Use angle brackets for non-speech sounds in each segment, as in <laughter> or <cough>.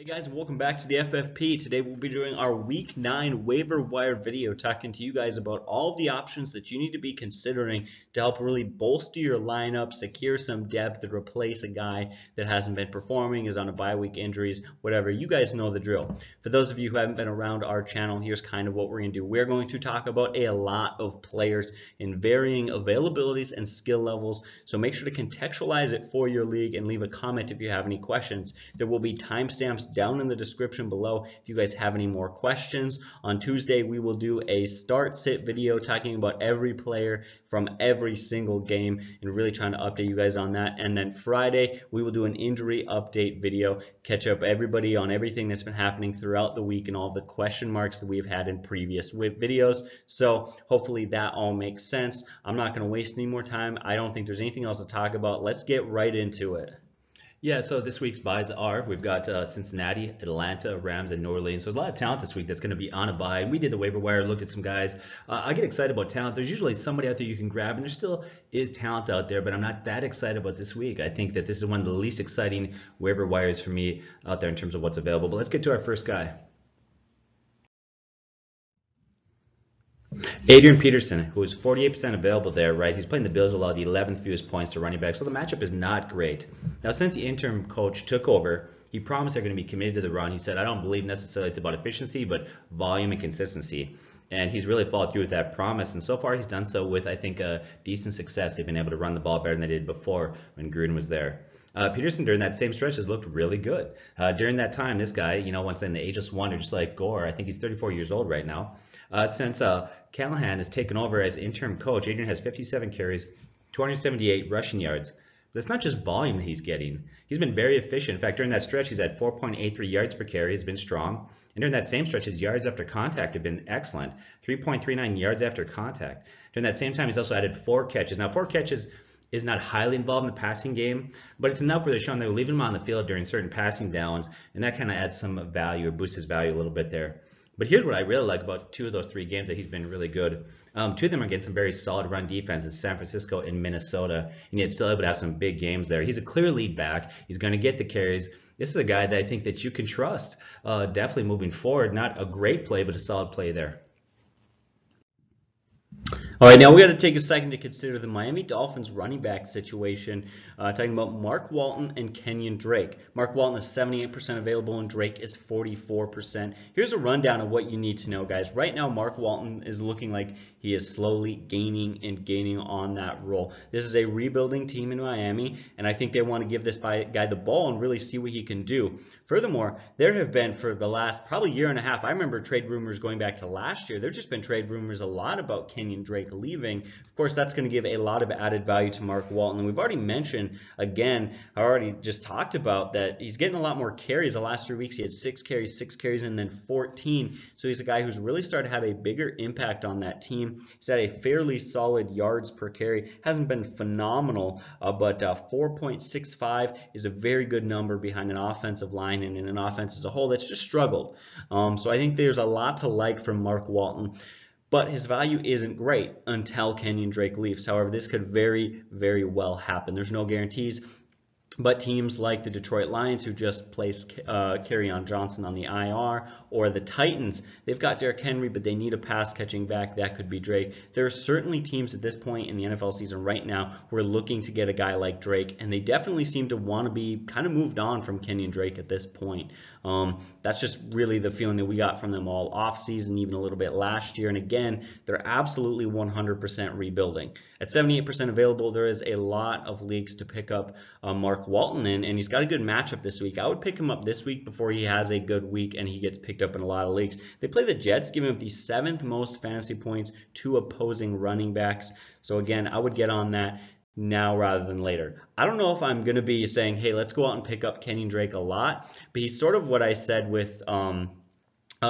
Hey guys, welcome back to the FFP. Today we'll be doing our week 9 waiver wire video talking to you guys about all the options that you need to be considering to help really bolster your lineup, secure some depth, replace a guy that hasn't been performing, is on a bye week injuries, whatever. You guys know the drill. For those of you who haven't been around our channel, here's kind of what we're going to do. We're going to talk about a lot of players in varying availabilities and skill levels, so make sure to contextualize it for your league and leave a comment if you have any questions. There will be timestamps down in the description below if you guys have any more questions. On Tuesday, we will do a start sit video talking about every player from every single game and really trying to update you guys on that. And then Friday, we will do an injury update video, catch up everybody on everything that's been happening throughout the week and all the question marks that we've had in previous videos. So hopefully that all makes sense. I'm not going to waste any more time. I don't think there's anything else to talk about. Let's get right into it. Yeah, so this week's buys are we've got uh, Cincinnati, Atlanta, Rams, and New Orleans. So there's a lot of talent this week that's going to be on a buy. And we did the waiver wire, looked at some guys. Uh, I get excited about talent. There's usually somebody out there you can grab, and there still is talent out there, but I'm not that excited about this week. I think that this is one of the least exciting waiver wires for me out there in terms of what's available. But let's get to our first guy. Adrian Peterson, who is 48% available there, right? He's playing the Bills, allowed the 11th fewest points to running back, so the matchup is not great. Now, since the interim coach took over, he promised they're going to be committed to the run. He said, I don't believe necessarily it's about efficiency, but volume and consistency. And he's really followed through with that promise. And so far, he's done so with, I think, a decent success. They've been able to run the ball better than they did before when Gruden was there. Uh, Peterson during that same stretch has looked really good. Uh, during that time, this guy, you know, once in the ageless wonder, just like Gore, I think he's 34 years old right now. Uh, since uh, Callahan has taken over as interim coach, Adrian has 57 carries, 278 rushing yards. But it's not just volume that he's getting. He's been very efficient. In fact, during that stretch, he's had 4.83 yards per carry. He's been strong. And during that same stretch, his yards after contact have been excellent. 3.39 yards after contact. During that same time, he's also added four catches. Now, four catches is not highly involved in the passing game, but it's enough where they're showing they're leaving him on the field during certain passing downs, and that kind of adds some value or boosts his value a little bit there. But here's what I really like about two of those three games that he's been really good. Um, two of them are against some very solid run defenses, San Francisco and Minnesota, and yet still able to have some big games there. He's a clear lead back. He's going to get the carries. This is a guy that I think that you can trust, uh, definitely moving forward. Not a great play, but a solid play there. All right, now we got to take a second to consider the Miami Dolphins running back situation. Uh, talking about Mark Walton and Kenyan Drake. Mark Walton is 78% available and Drake is 44%. Here's a rundown of what you need to know, guys. Right now, Mark Walton is looking like he is slowly gaining and gaining on that role. This is a rebuilding team in Miami, and I think they want to give this guy the ball and really see what he can do. Furthermore, there have been for the last probably year and a half, I remember trade rumors going back to last year. There's just been trade rumors a lot about Kenyan Drake leaving. Of course, that's going to give a lot of added value to Mark Walton. And we've already mentioned, again, I already just talked about that he's getting a lot more carries the last three weeks. He had six carries, six carries, and then 14. So he's a guy who's really started to have a bigger impact on that team. He's had a fairly solid yards per carry. Hasn't been phenomenal, uh, but uh, 4.65 is a very good number behind an offensive line and in an offense as a whole that's just struggled. Um, so I think there's a lot to like from Mark Walton but his value isn't great until Kenyan Drake leaves. However, this could very, very well happen. There's no guarantees. But teams like the Detroit Lions, who just placed uh, on Johnson on the IR, or the Titans, they've got Derrick Henry, but they need a pass catching back. That could be Drake. There are certainly teams at this point in the NFL season right now who are looking to get a guy like Drake, and they definitely seem to want to be kind of moved on from Kenyan Drake at this point. Um, that's just really the feeling that we got from them all off season, even a little bit last year. And again, they're absolutely 100% rebuilding. At 78% available, there is a lot of leagues to pick up uh, Mark Walton in, and he's got a good matchup this week. I would pick him up this week before he has a good week and he gets picked up in a lot of leagues. They play the Jets, giving up the seventh most fantasy points to opposing running backs. So again, I would get on that now rather than later. I don't know if I'm going to be saying, hey, let's go out and pick up Kenyan Drake a lot, but he's sort of what I said with um,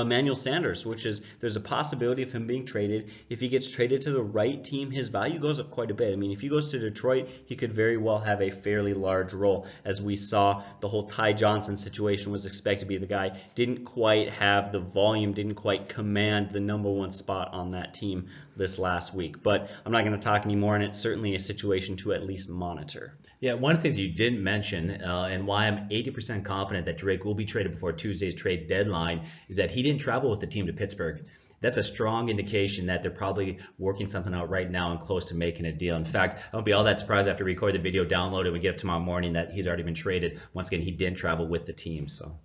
Emmanuel Sanders, which is there's a possibility of him being traded. If he gets traded to the right team, his value goes up quite a bit. I mean, if he goes to Detroit, he could very well have a fairly large role. As we saw, the whole Ty Johnson situation was expected to be the guy. Didn't quite have the volume, didn't quite command the number one spot on that team this last week. But I'm not going to talk anymore, and it's certainly a situation to at least monitor. Yeah, one of the things you didn't mention, uh, and why I'm 80% confident that Drake will be traded before Tuesday's trade deadline, is that he didn't travel with the team to Pittsburgh. That's a strong indication that they're probably working something out right now and close to making a deal. In fact, I won't be all that surprised after we record the video, download it, and we get up tomorrow morning that he's already been traded. Once again, he didn't travel with the team, so.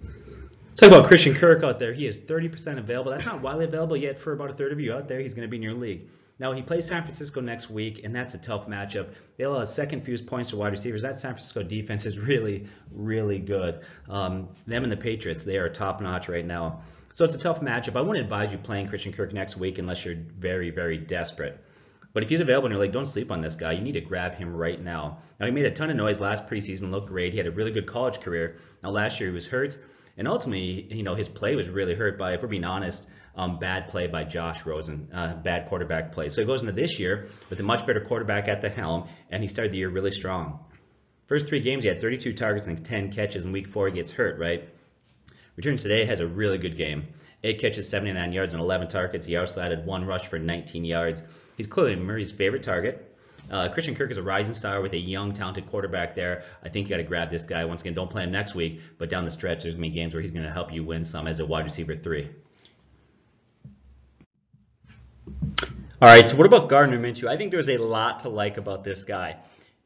Let's talk about Christian Kirk out there. He is 30% available. That's not widely available yet for about a third of you out there. He's going to be in your league. Now he plays San Francisco next week, and that's a tough matchup. They allow second fewest points to wide receivers. That San Francisco defense is really, really good. Um, them and the Patriots, they are top notch right now. So it's a tough matchup. I wouldn't advise you playing Christian Kirk next week unless you're very, very desperate. But if he's available in your league, don't sleep on this guy. You need to grab him right now. Now he made a ton of noise last preseason, looked great. He had a really good college career. Now last year he was hurt, and ultimately, you know, his play was really hurt by, if we're being honest, um, bad play by Josh Rosen, uh, bad quarterback play. So he goes into this year with a much better quarterback at the helm, and he started the year really strong. First three games, he had 32 targets and 10 catches. In week four, he gets hurt, right? Returns today has a really good game. Eight catches, 79 yards, and 11 targets. He also added one rush for 19 yards. He's clearly Murray's favorite target. Uh, Christian Kirk is a rising star with a young, talented quarterback there. I think you got to grab this guy. Once again, don't play him next week, but down the stretch, there's going to be games where he's going to help you win some as a wide receiver three. All right, so what about Gardner Minshew? I think there's a lot to like about this guy.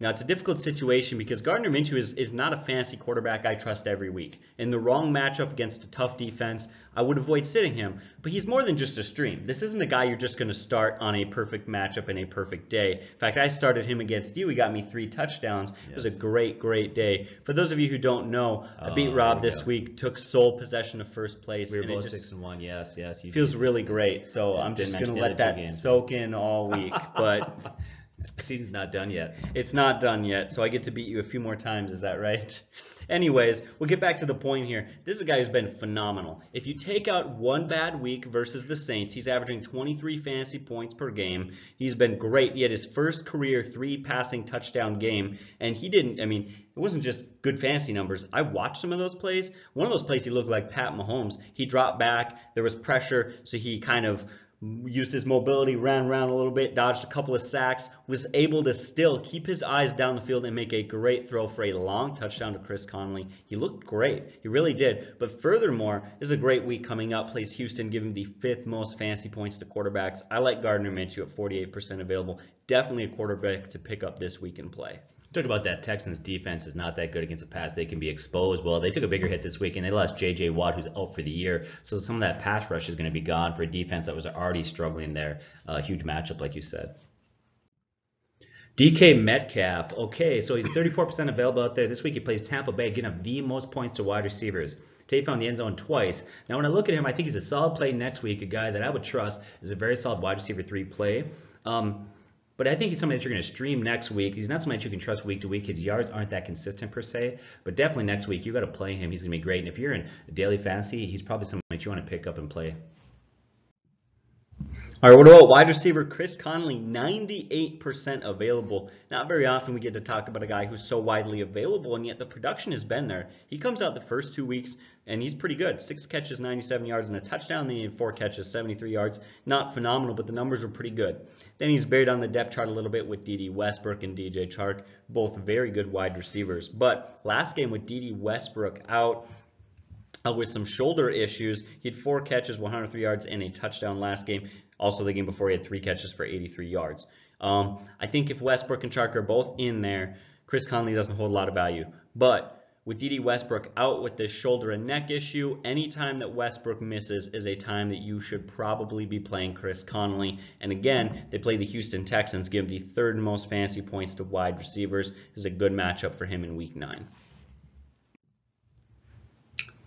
Now, it's a difficult situation because Gardner Minshew is, is not a fancy quarterback I trust every week. In the wrong matchup against a tough defense, I would avoid sitting him. But he's more than just a stream. This isn't a guy you're just going to start on a perfect matchup in a perfect day. In fact, I started him against you. He got me three touchdowns. Yes. It was a great, great day. For those of you who don't know, I beat oh, Rob this go. week, took sole possession of first place. We were both six and one. Yes, yes. Feels really great. So yeah, I'm just going to let that soak in all week. But <laughs> Season's not done yet. It's not done yet, so I get to beat you a few more times. Is that right? <laughs> Anyways, we'll get back to the point here. This is a guy who's been phenomenal. If you take out one bad week versus the Saints, he's averaging 23 fantasy points per game. He's been great. He had his first career three passing touchdown game, and he didn't, I mean, it wasn't just good fantasy numbers. I watched some of those plays. One of those plays, he looked like Pat Mahomes. He dropped back, there was pressure, so he kind of used his mobility, ran around a little bit, dodged a couple of sacks, was able to still keep his eyes down the field and make a great throw for a long touchdown to Chris Conley. He looked great. He really did. But furthermore, is a great week coming up. Plays Houston, giving the fifth most fancy points to quarterbacks. I like Gardner Minshew at 48% available. Definitely a quarterback to pick up this week and play talk about that Texans defense is not that good against the pass. They can be exposed. Well, they took a bigger hit this week and they lost J.J. Watt, who's out for the year. So some of that pass rush is going to be gone for a defense that was already struggling there. A huge matchup, like you said. DK Metcalf. Okay, so he's 34% available out there. This week he plays Tampa Bay, getting up the most points to wide receivers. Today found the end zone twice. Now when I look at him, I think he's a solid play next week. A guy that I would trust is a very solid wide receiver three play. Um, but I think he's somebody that you're going to stream next week. He's not somebody that you can trust week to week. His yards aren't that consistent per se, but definitely next week you got to play him. He's going to be great. And if you're in daily fantasy, he's probably somebody that you want to pick up and play. All right, what about wide receiver Chris Conley? 98% available. Not very often we get to talk about a guy who's so widely available, and yet the production has been there. He comes out the first two weeks, and he's pretty good. Six catches, 97 yards, and a touchdown. Then he had four catches, 73 yards. Not phenomenal, but the numbers were pretty good. Then he's buried on the depth chart a little bit with Dede Westbrook and DJ Chark, both very good wide receivers. But last game with Dede Westbrook out, uh, with some shoulder issues. He had four catches, 103 yards, and a touchdown last game. Also, the game before, he had three catches for 83 yards. Um, I think if Westbrook and Chark are both in there, Chris Conley doesn't hold a lot of value. But with Dede Westbrook out with this shoulder and neck issue, any time that Westbrook misses is a time that you should probably be playing Chris Conley. And again, they play the Houston Texans, give the third most fantasy points to wide receivers. This is a good matchup for him in week nine.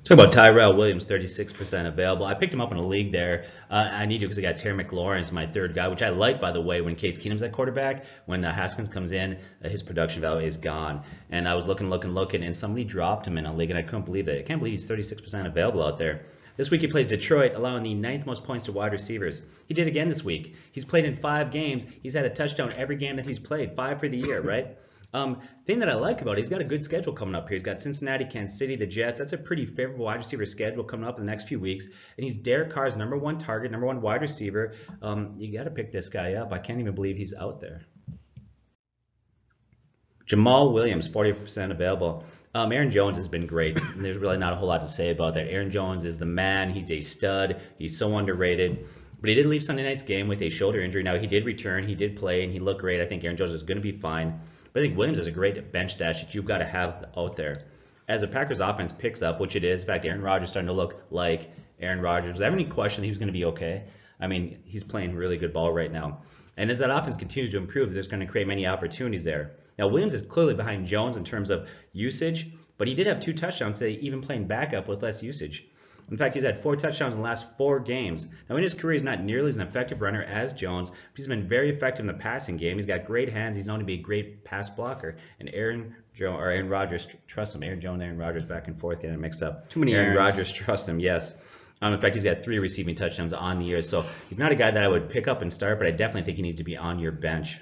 Talk about Tyrell Williams, 36% available. I picked him up in a league there. Uh, I need to because I got Terry McLaurin as my third guy, which I like, by the way, when Case Keenum's at quarterback. When uh, Haskins comes in, uh, his production value is gone. And I was looking, looking, looking, and somebody dropped him in a league, and I couldn't believe it. I can't believe he's 36% available out there. This week he plays Detroit, allowing the ninth most points to wide receivers. He did again this week. He's played in five games. He's had a touchdown every game that he's played, five for the year, <laughs> right? Um, thing that I like about it, he's got a good schedule coming up here. He's got Cincinnati, Kansas City, the Jets. That's a pretty favorable wide receiver schedule coming up in the next few weeks. And he's Derek Carr's number one target, number one wide receiver. Um, you got to pick this guy up. I can't even believe he's out there. Jamaal Williams, 40% available. Um, Aaron Jones has been great. There's really not a whole lot to say about that. Aaron Jones is the man. He's a stud. He's so underrated. But he did leave Sunday night's game with a shoulder injury. Now he did return. He did play, and he looked great. I think Aaron Jones is going to be fine. But I think Williams is a great bench stash that you've got to have out there. As the Packers offense picks up, which it is, in fact, Aaron Rodgers starting to look like Aaron Rodgers. Was there any question he was going to be okay? I mean, he's playing really good ball right now. And as that offense continues to improve, there's going to create many opportunities there. Now, Williams is clearly behind Jones in terms of usage, but he did have two touchdowns today, even playing backup with less usage. In fact, he's had four touchdowns in the last four games. Now, in his career, he's not nearly as an effective runner as Jones, but he's been very effective in the passing game. He's got great hands. He's known to be a great pass blocker. And Aaron Jones or Aaron Rodgers trusts him. Aaron Jones, Aaron Rodgers, back and forth, getting mixed up. Too many Aaron. Rodgers trusts him. Yes. Um, in fact, he's got three receiving touchdowns on the year, so he's not a guy that I would pick up and start, but I definitely think he needs to be on your bench.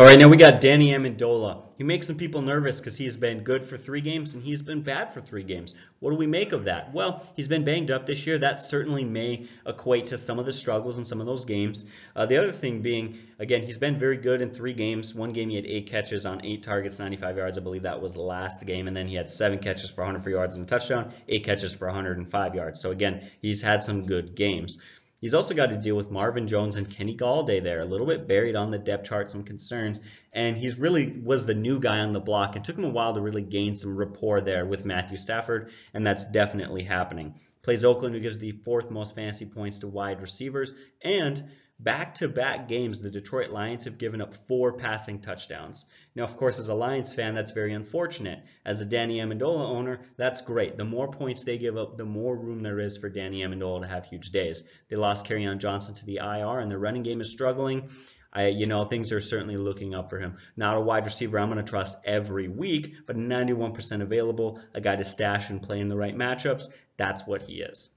All right, now we got Danny Amendola. He makes some people nervous because he's been good for three games and he's been bad for three games. What do we make of that? Well, he's been banged up this year. That certainly may equate to some of the struggles in some of those games. Uh, the other thing being, again, he's been very good in three games. One game he had eight catches on eight targets, 95 yards. I believe that was last game. And then he had seven catches for 104 yards and a touchdown, eight catches for 105 yards. So again, he's had some good games. He's also got to deal with Marvin Jones and Kenny Golladay there, a little bit buried on the depth chart, some concerns, and he's really was the new guy on the block. It took him a while to really gain some rapport there with Matthew Stafford, and that's definitely happening. Plays Oakland, who gives the fourth most fantasy points to wide receivers, and back-to-back games, the Detroit Lions have given up four passing touchdowns. Now, of course, as a Lions fan, that's very unfortunate. As a Danny Amendola owner, that's great. The more points they give up, the more room there is for Danny Amendola to have huge days. They lost Kerryon Johnson to the IR, and the running game is struggling. I, you know, things are certainly looking up for him. Not a wide receiver I'm going to trust every week, but 91% available, a guy to stash and play in the right matchups. That's what he is.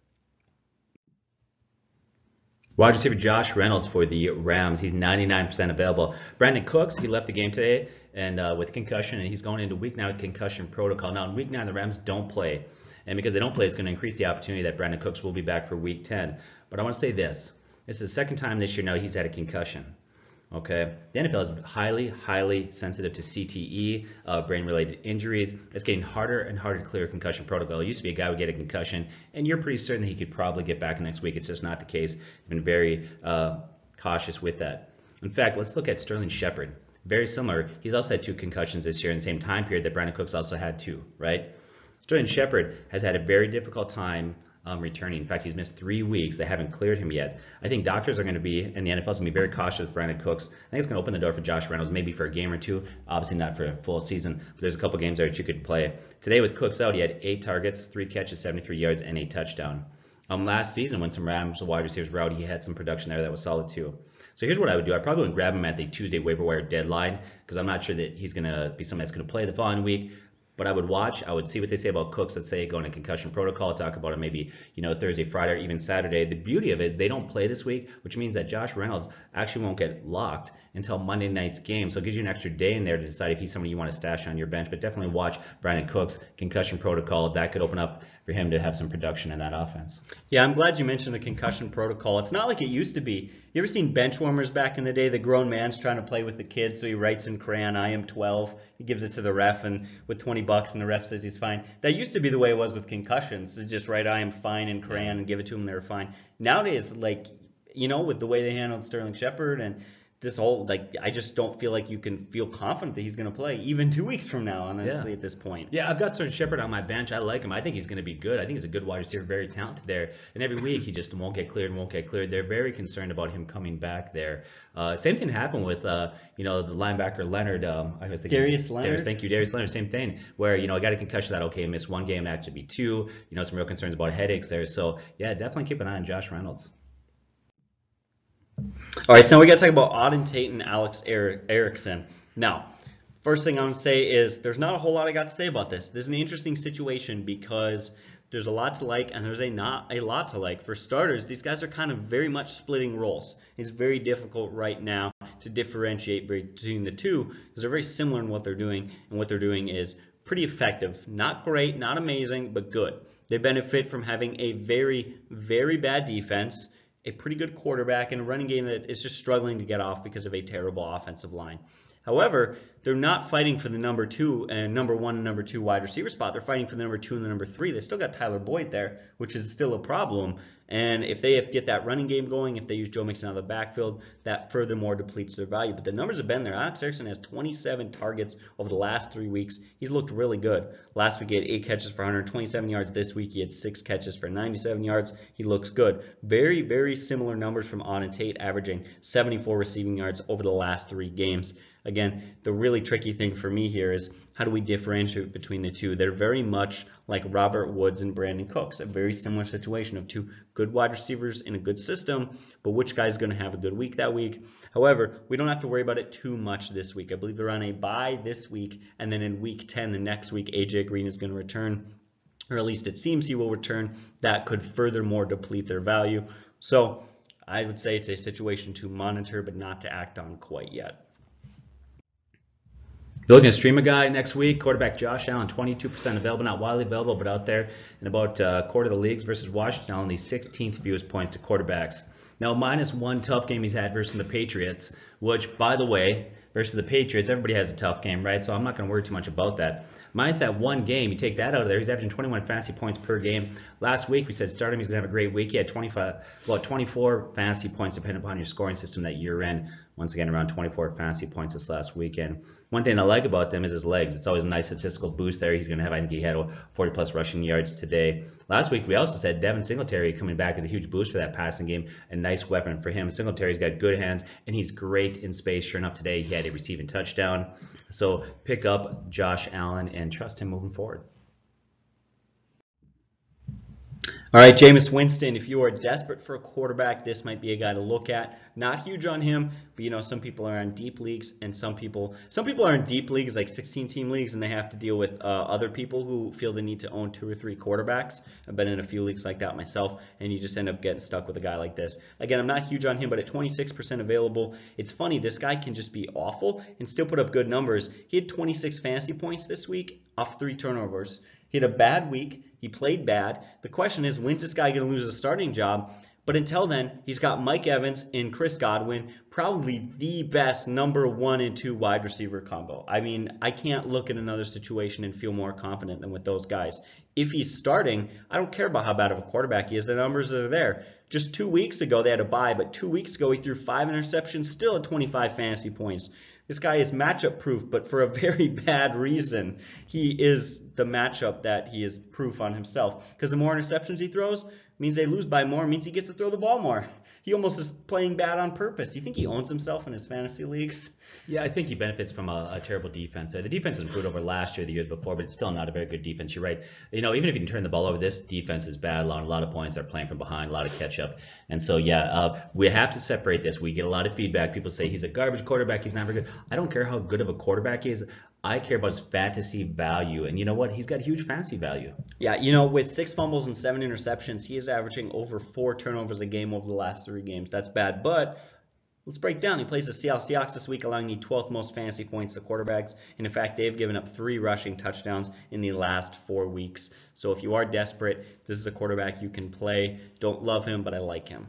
Wide receiver Josh Reynolds for the Rams. He's 99% available. Brandin Cooks, he left the game today and uh, with concussion, and he's going into week nine with concussion protocol. Now, in week nine, the Rams don't play. And because they don't play, it's going to increase the opportunity that Brandin Cooks will be back for week 10. But I want to say this. This is the second time this year now he's had a concussion. Okay, the NFL is highly, highly sensitive to CTE, uh, brain-related injuries. It's getting harder and harder to clear a concussion protocol. It used to be a guy would get a concussion, and you're pretty certain he could probably get back next week. It's just not the case. I've been very uh, cautious with that. In fact, let's look at Sterling Shepard. Very similar. He's also had two concussions this year in the same time period that Brandin Cooks also had two, right? Sterling Shepard has had a very difficult time um, returning. In fact, he's missed three weeks. They haven't cleared him yet. I think doctors are going to be, and the NFL is going to be very cautious with Brandin Cooks. I think it's going to open the door for Josh Reynolds, maybe for a game or two. Obviously not for a full season, but there's a couple games there that you could play. Today with Cooks out, he had eight targets, three catches, 73 yards, and a touchdown. Um, last season, when some Rams wide receivers were out, he had some production there that was solid too. So here's what I would do. I probably would grab him at the Tuesday waiver wire deadline because I'm not sure that he's going to be somebody that's going to play the following week. But I would watch. I would see what they say about Cooks. Let's say going to concussion protocol. Talk about it maybe you know Thursday, Friday, or even Saturday. The beauty of it is they don't play this week, which means that Josh Reynolds actually won't get locked until Monday night's game. So it gives you an extra day in there to decide if he's somebody you want to stash on your bench. But definitely watch Brandin Cooks concussion protocol. That could open up for him to have some production in that offense. Yeah, I'm glad you mentioned the concussion protocol. It's not like it used to be. You ever seen bench warmers back in the day? The grown man's trying to play with the kids, so he writes in crayon, "I am 12." He gives it to the ref, and with 20 bucks, and the ref says he's fine. That used to be the way it was with concussions. So just write "I am fine" in crayon and give it to him, They're fine. Nowadays, like you know, with the way they handled Sterling Shepard and this whole like I just don't feel like you can feel confident that he's going to play even two weeks from now. Honestly, Yeah. at this point. Yeah, I've got Sterling Shepard on my bench. I like him. I think he's going to be good. I think he's a good wide receiver, very talented there. And every week he just won't get cleared, and won't get cleared. They're very concerned about him coming back there. Uh, same thing happened with uh, you know the linebacker Leonard. Um, I was thinking Darius Leonard? Darius, thank you, Darius Leonard. Same thing. Where you know I got a concussion that okay, missed one game, actually be two. You know some real concerns about headaches there. So yeah, definitely keep an eye on Josh Reynolds. All right, so we got to talk about Auden Tate and Alex Er- Erickson. Now, First thing I'm going to say is there's not a whole lot I got to say about this. This is an interesting situation because there's a lot to like and there's a not a lot to like. For starters, these guys are kind of very much splitting roles. It's very difficult right now to differentiate between the two because they're very similar in what they're doing and what they're doing is pretty effective. Not great, not amazing, but good. They benefit from having a very, very bad defense, a pretty good quarterback, and a running game that is just struggling to get off because of a terrible offensive line. However, they're not fighting for the number two and number one and number two wide receiver spot. They're fighting for the number two and the number three. They still got Tyler Boyd there, which is still a problem. And if they get that running game going, if they use Joe Mixon out of the backfield, that furthermore depletes their value. But the numbers have been there. Alex Erickson has 27 targets over the last three weeks. He's looked really good. Last week he had eight catches for 127 yards. This week he had six catches for 97 yards. He looks good. Very, very similar numbers from Auden Tate, averaging 74 receiving yards over the last three games. Again, the really tricky thing for me here is how do we differentiate between the two? They're very much like Robert Woods and Brandin Cooks, a very similar situation of two good wide receivers in a good system, but which guy's going to have a good week that week? However, we don't have to worry about it too much this week. I believe they're on a bye this week, and then in week 10, the next week, AJ Green is going to return, or at least it seems he will return. That could furthermore deplete their value. So I would say it's a situation to monitor, but not to act on quite yet. You're looking to stream a guy next week, quarterback Josh Allen, 22% available, not widely available, but out there in about a uh, quarter of the leagues versus Washington, only 16th fewest points to quarterbacks. Now, minus one tough game he's had versus the Patriots, which, by the way, versus the Patriots, everybody has a tough game, right? So I'm not going to worry too much about that. Minus that one game, you take that out of there, he's averaging 21 fantasy points per game. Last week, we said starting he's going to have a great week. He had 25, well, 24 fantasy points depending upon your scoring system that year end. Once again, around 24 fantasy points this last weekend. One thing I like about them is his legs. It's always a nice statistical boost there. He's going to have, I think he had 40 plus rushing yards today. Last week, we also said Devin Singletary coming back is a huge boost for that passing game. A nice weapon for him. Singletary's got good hands, and he's great in space. Sure enough, today he had a receiving touchdown. So pick up Josh Allen and trust him moving forward. All right, Jameis Winston, if you are desperate for a quarterback, this might be a guy to look at. Not huge on him, but you know, some people are on deep leagues and some people some people are in deep leagues like 16 team leagues and they have to deal with uh, other people who feel the need to own two or three quarterbacks. I've been in a few leagues like that myself and you just end up getting stuck with a guy like this. Again, I'm not huge on him, but at 26% available, it's funny, this guy can just be awful and still put up good numbers. He had 26 fantasy points this week off three turnovers. He had a bad week. He played bad. The question is, when's this guy going to lose a starting job? But until then, he's got Mike Evans and Chris Godwin, probably the best number one and two wide receiver combo. I mean, I can't look at another situation and feel more confident than with those guys. If he's starting, I don't care about how bad of a quarterback he is. The numbers are there. Just two weeks ago, they had a bye, but two weeks ago, he threw five interceptions, still at 25 fantasy points. This guy is matchup proof, but for a very <laughs> bad reason. He is the matchup that he is proof on himself. Because the more interceptions he throws means they lose by more, means he gets to throw the ball more. He almost is playing bad on purpose. Do you think he owns himself in his fantasy leagues? Yeah, I think he benefits from a, a terrible defense. The defense improved over last year, the years before, but it's still not a very good defense. You're right. You know, even if you can turn the ball over, this defense is bad. A lot, a lot of points. They're playing from behind, a lot of catch up. And so, yeah, uh, we have to separate this. We get a lot of feedback. People say he's a garbage quarterback. He's not very good. I don't care how good of a quarterback he is. I care about his fantasy value. And you know what? He's got huge fantasy value. Yeah, you know, with six fumbles and seven interceptions, he is averaging over four turnovers a game over the last three games. That's bad. But let's break down. He plays the Seattle Seahawks this week, allowing the 12th most fantasy points to quarterbacks. And in fact, they've given up three rushing touchdowns in the last four weeks. So if you are desperate, this is a quarterback you can play. Don't love him, but I like him.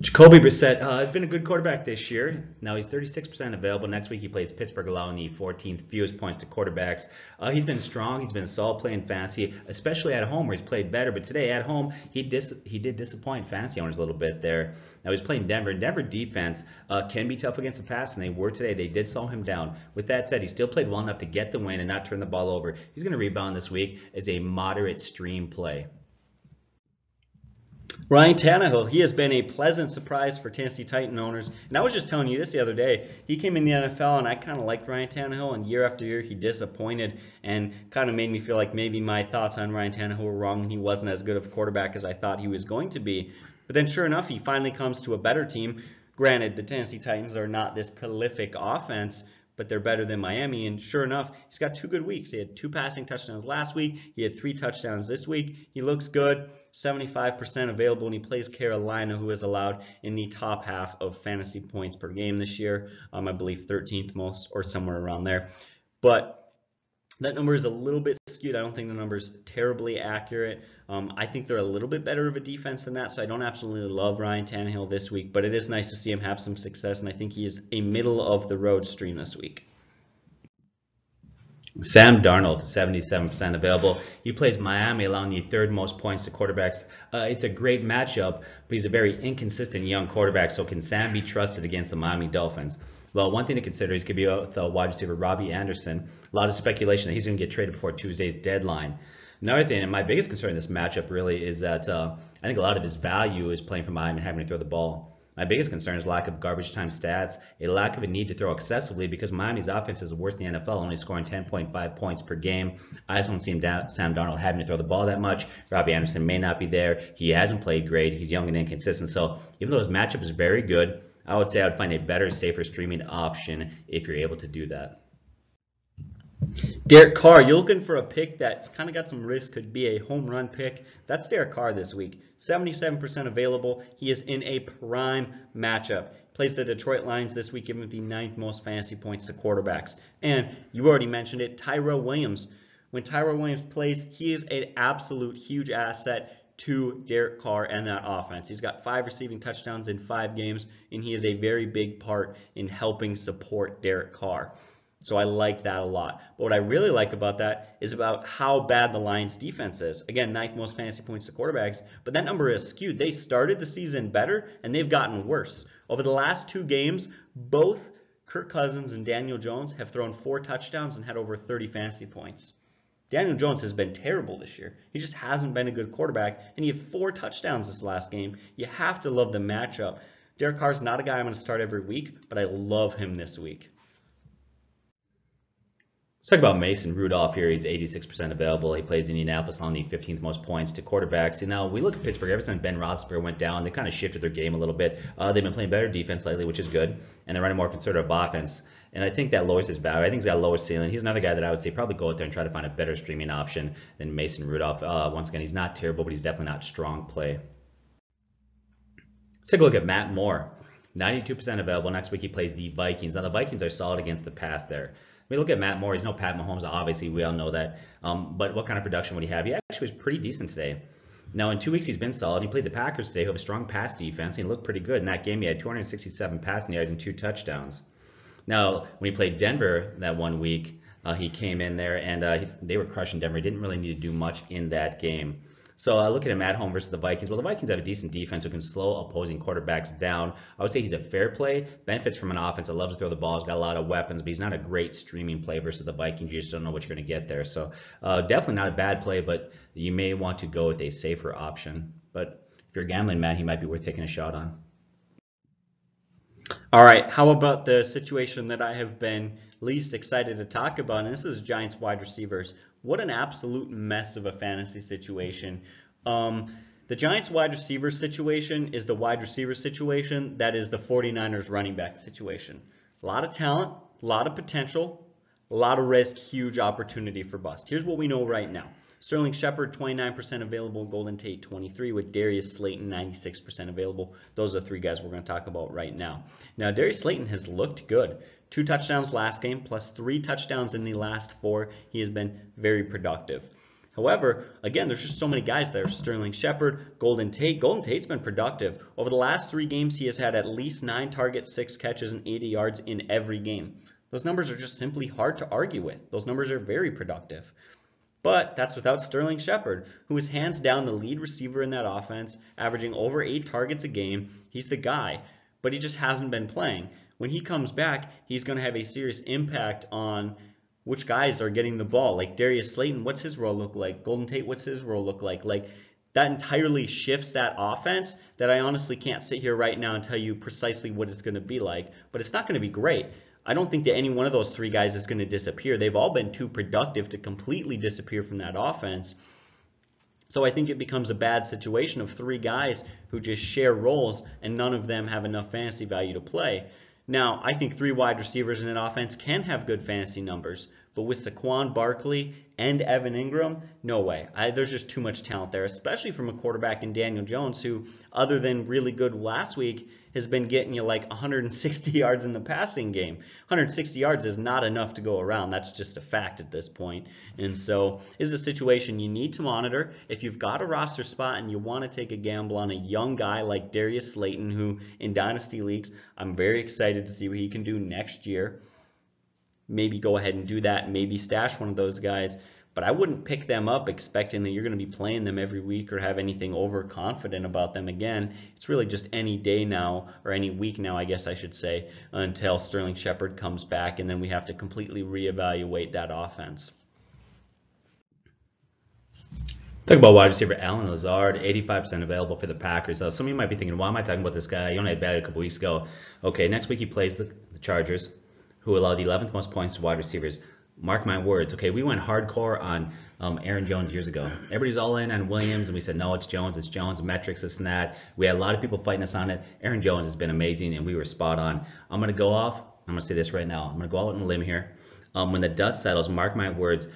Jacoby Brissett uh, has been a good quarterback this year. Now he's 36% available. Next week he plays Pittsburgh, allowing the 14th fewest points to quarterbacks. Uh, he's been strong. He's been solid playing fantasy, especially at home where he's played better. But today at home he dis- he did disappoint fantasy owners a little bit there. Now he's playing Denver. Denver defense uh, can be tough against the pass, and they were today. They did slow him down. With that said, he still played well enough to get the win and not turn the ball over. He's going to rebound this week as a moderate stream play. Ryan Tannehill, he has been a pleasant surprise for Tennessee Titan owners. And I was just telling you this the other day. He came in the NFL, and I kind of liked Ryan Tannehill, and year after year he disappointed and kind of made me feel like maybe my thoughts on Ryan Tannehill were wrong. He wasn't as good of a quarterback as I thought he was going to be. But then, sure enough, he finally comes to a better team. Granted, the Tennessee Titans are not this prolific offense, but they're better than Miami. And sure enough, he's got two good weeks. He had two passing touchdowns last week. He had three touchdowns this week. He looks good, 75% available, and he plays Carolina, who is allowed in the top half of fantasy points per game this year. Um, I believe 13th most or somewhere around there. But that number is a little bit skewed. I don't think the number is terribly accurate. Um, I think they're a little bit better of a defense than that, so I don't absolutely love Ryan Tannehill this week, but it is nice to see him have some success, and I think he is a middle of the road stream this week. Sam Darnold, 77% available. He plays Miami, allowing the third most points to quarterbacks. Uh, it's a great matchup, but he's a very inconsistent young quarterback, so can Sam be trusted against the Miami Dolphins? Well, one thing to consider is to be with uh, wide receiver Robbie Anderson. A lot of speculation that he's going to get traded before Tuesday's deadline. Another thing, and my biggest concern in this matchup really is that uh, I think a lot of his value is playing from behind and having to throw the ball. My biggest concern is lack of garbage time stats, a lack of a need to throw excessively because Miami's offense is the worst in the NFL, only scoring 10.5 points per game. I just don't see Sam Darnold having to throw the ball that much. Robbie Anderson may not be there. He hasn't played great. He's young and inconsistent. So even though his matchup is very good, I would say I would find a better, safer streaming option if you're able to do that. Derek Carr, you're looking for a pick that's kind of got some risk, could be a home run pick. That's Derek Carr this week. 77% available. He is in a prime matchup. Plays the Detroit Lions this week, giving the ninth most fantasy points to quarterbacks. And you already mentioned it, Tyrell Williams. When Tyrell Williams plays, he is an absolute huge asset to Derek Carr and that offense. He's got five receiving touchdowns in five games, and he is a very big part in helping support Derek Carr. So I like that a lot. But what I really like about that is about how bad the Lions defense is. Again, ninth most fantasy points to quarterbacks, but that number is skewed. They started the season better and they've gotten worse. Over the last two games, both Kirk Cousins and Daniel Jones have thrown four touchdowns and had over 30 fantasy points. Daniel Jones has been terrible this year. He just hasn't been a good quarterback, and he had four touchdowns this last game. You have to love the matchup. Derek Carr's not a guy I'm going to start every week, but I love him this week. Let's talk about Mason Rudolph here. He's 86% available. He plays Indianapolis on the 15th most points to quarterbacks. You know, we look at Pittsburgh. Ever since Ben Roethlisberger went down, they kind of shifted their game a little bit. Uh, they've been playing better defense lately, which is good, and they're running more conservative offense. And I think that lowers his value. I think he's got a lower ceiling. He's another guy that I would say probably go out there and try to find a better streaming option than Mason Rudolph. Uh, once again, he's not terrible, but he's definitely not strong play. Let's take a look at Matt Moore. 92% available. Next week he plays the Vikings. Now the Vikings are solid against the pass there. I mean, look at Matt Moore. He's no Pat Mahomes. Obviously, we all know that. Um, but what kind of production would he have? He actually was pretty decent today. Now, in two weeks, he's been solid. He played the Packers today, who have a strong pass defense. And he looked pretty good. In that game, he had 267 passing yards and two touchdowns. Now, when he played Denver that one week, uh, he came in there and uh, they were crushing Denver. He didn't really need to do much in that game. So I look at him at home versus the Vikings, well, the Vikings have a decent defense who can slow opposing quarterbacks down. I would say he's a fair play, benefits from an offense that loves to throw the ball, he's got a lot of weapons, but he's not a great streaming play versus the Vikings. You just don't know what you're going to get there. So uh, definitely not a bad play, but you may want to go with a safer option. But if you're a gambling, man, he might be worth taking a shot on. All right, how about the situation that I have been least excited to talk about? And this is Giants wide receivers. What an absolute mess of a fantasy situation. Um, the Giants wide receiver situation is the wide receiver situation that is the 49ers running back situation. A lot of talent, a lot of potential, a lot of risk, huge opportunity for bust. Here's what we know right now. Sterling Shepard, 29% available. Golden Tate, 23 with Darius Slayton, 96% available. Those are the three guys we're going to talk about right now. Now, Darius Slayton has looked good. Two touchdowns last game, plus three touchdowns in the last four. He has been very productive. However, again, there's just so many guys there. Sterling Shepard, Golden Tate. Golden Tate's been productive. Over the last three games, he has had at least nine targets, six catches, and 80 yards in every game. Those numbers are just simply hard to argue with. Those numbers are very productive. But that's without Sterling Shepard, who is hands down the lead receiver in that offense, averaging over eight targets a game. He's the guy, but he just hasn't been playing. When he comes back, he's going to have a serious impact on which guys are getting the ball. Like Darius Slayton, what's his role look like? Golden Tate, what's his role look like? Like that entirely shifts that offense that I honestly can't sit here right now and tell you precisely what it's going to be like, but it's not going to be great. I don't think that any one of those three guys is going to disappear. They've all been too productive to completely disappear from that offense. So I think it becomes a bad situation of three guys who just share roles and none of them have enough fantasy value to play. Now, I think three wide receivers in an offense can have good fantasy numbers, but with Saquon Barkley and Evan Engram, no way. I, there's just too much talent there, especially from a quarterback in Daniel Jones, who, other than really good last week, has been getting you like 160 <laughs> yards in the passing game. 160 yards is not enough to go around. That's just a fact at this point. And so, is a situation you need to monitor. If you've got a roster spot and you want to take a gamble on a young guy like Darius Slayton, who in dynasty leagues, I'm very excited to see what he can do next year maybe go ahead and do that, maybe stash one of those guys. But I wouldn't pick them up expecting that you're going to be playing them every week or have anything overconfident about them again. It's really just any day now, or any week now, I guess I should say, until Sterling Shepard comes back, and then we have to completely reevaluate that offense. Talk about wide receiver Allen Lazard, 85% available for the Packers. Now, some of you might be thinking, why am I talking about this guy? He only had bad a couple weeks ago. Okay, next week he plays the, the Chargers who allowed the 11th most points to wide receivers. Mark my words. Okay, we went hardcore on um, Aaron Jones years ago. Everybody's all in on Williams, and we said, no, it's Jones, it's Jones, metrics, and that. We had a lot of people fighting us on it. Aaron Jones has been amazing, and we were spot on. I'm going to go off. I'm going to say this right now. I'm going to go out on a limb here. Um, when the dust settles, mark my words,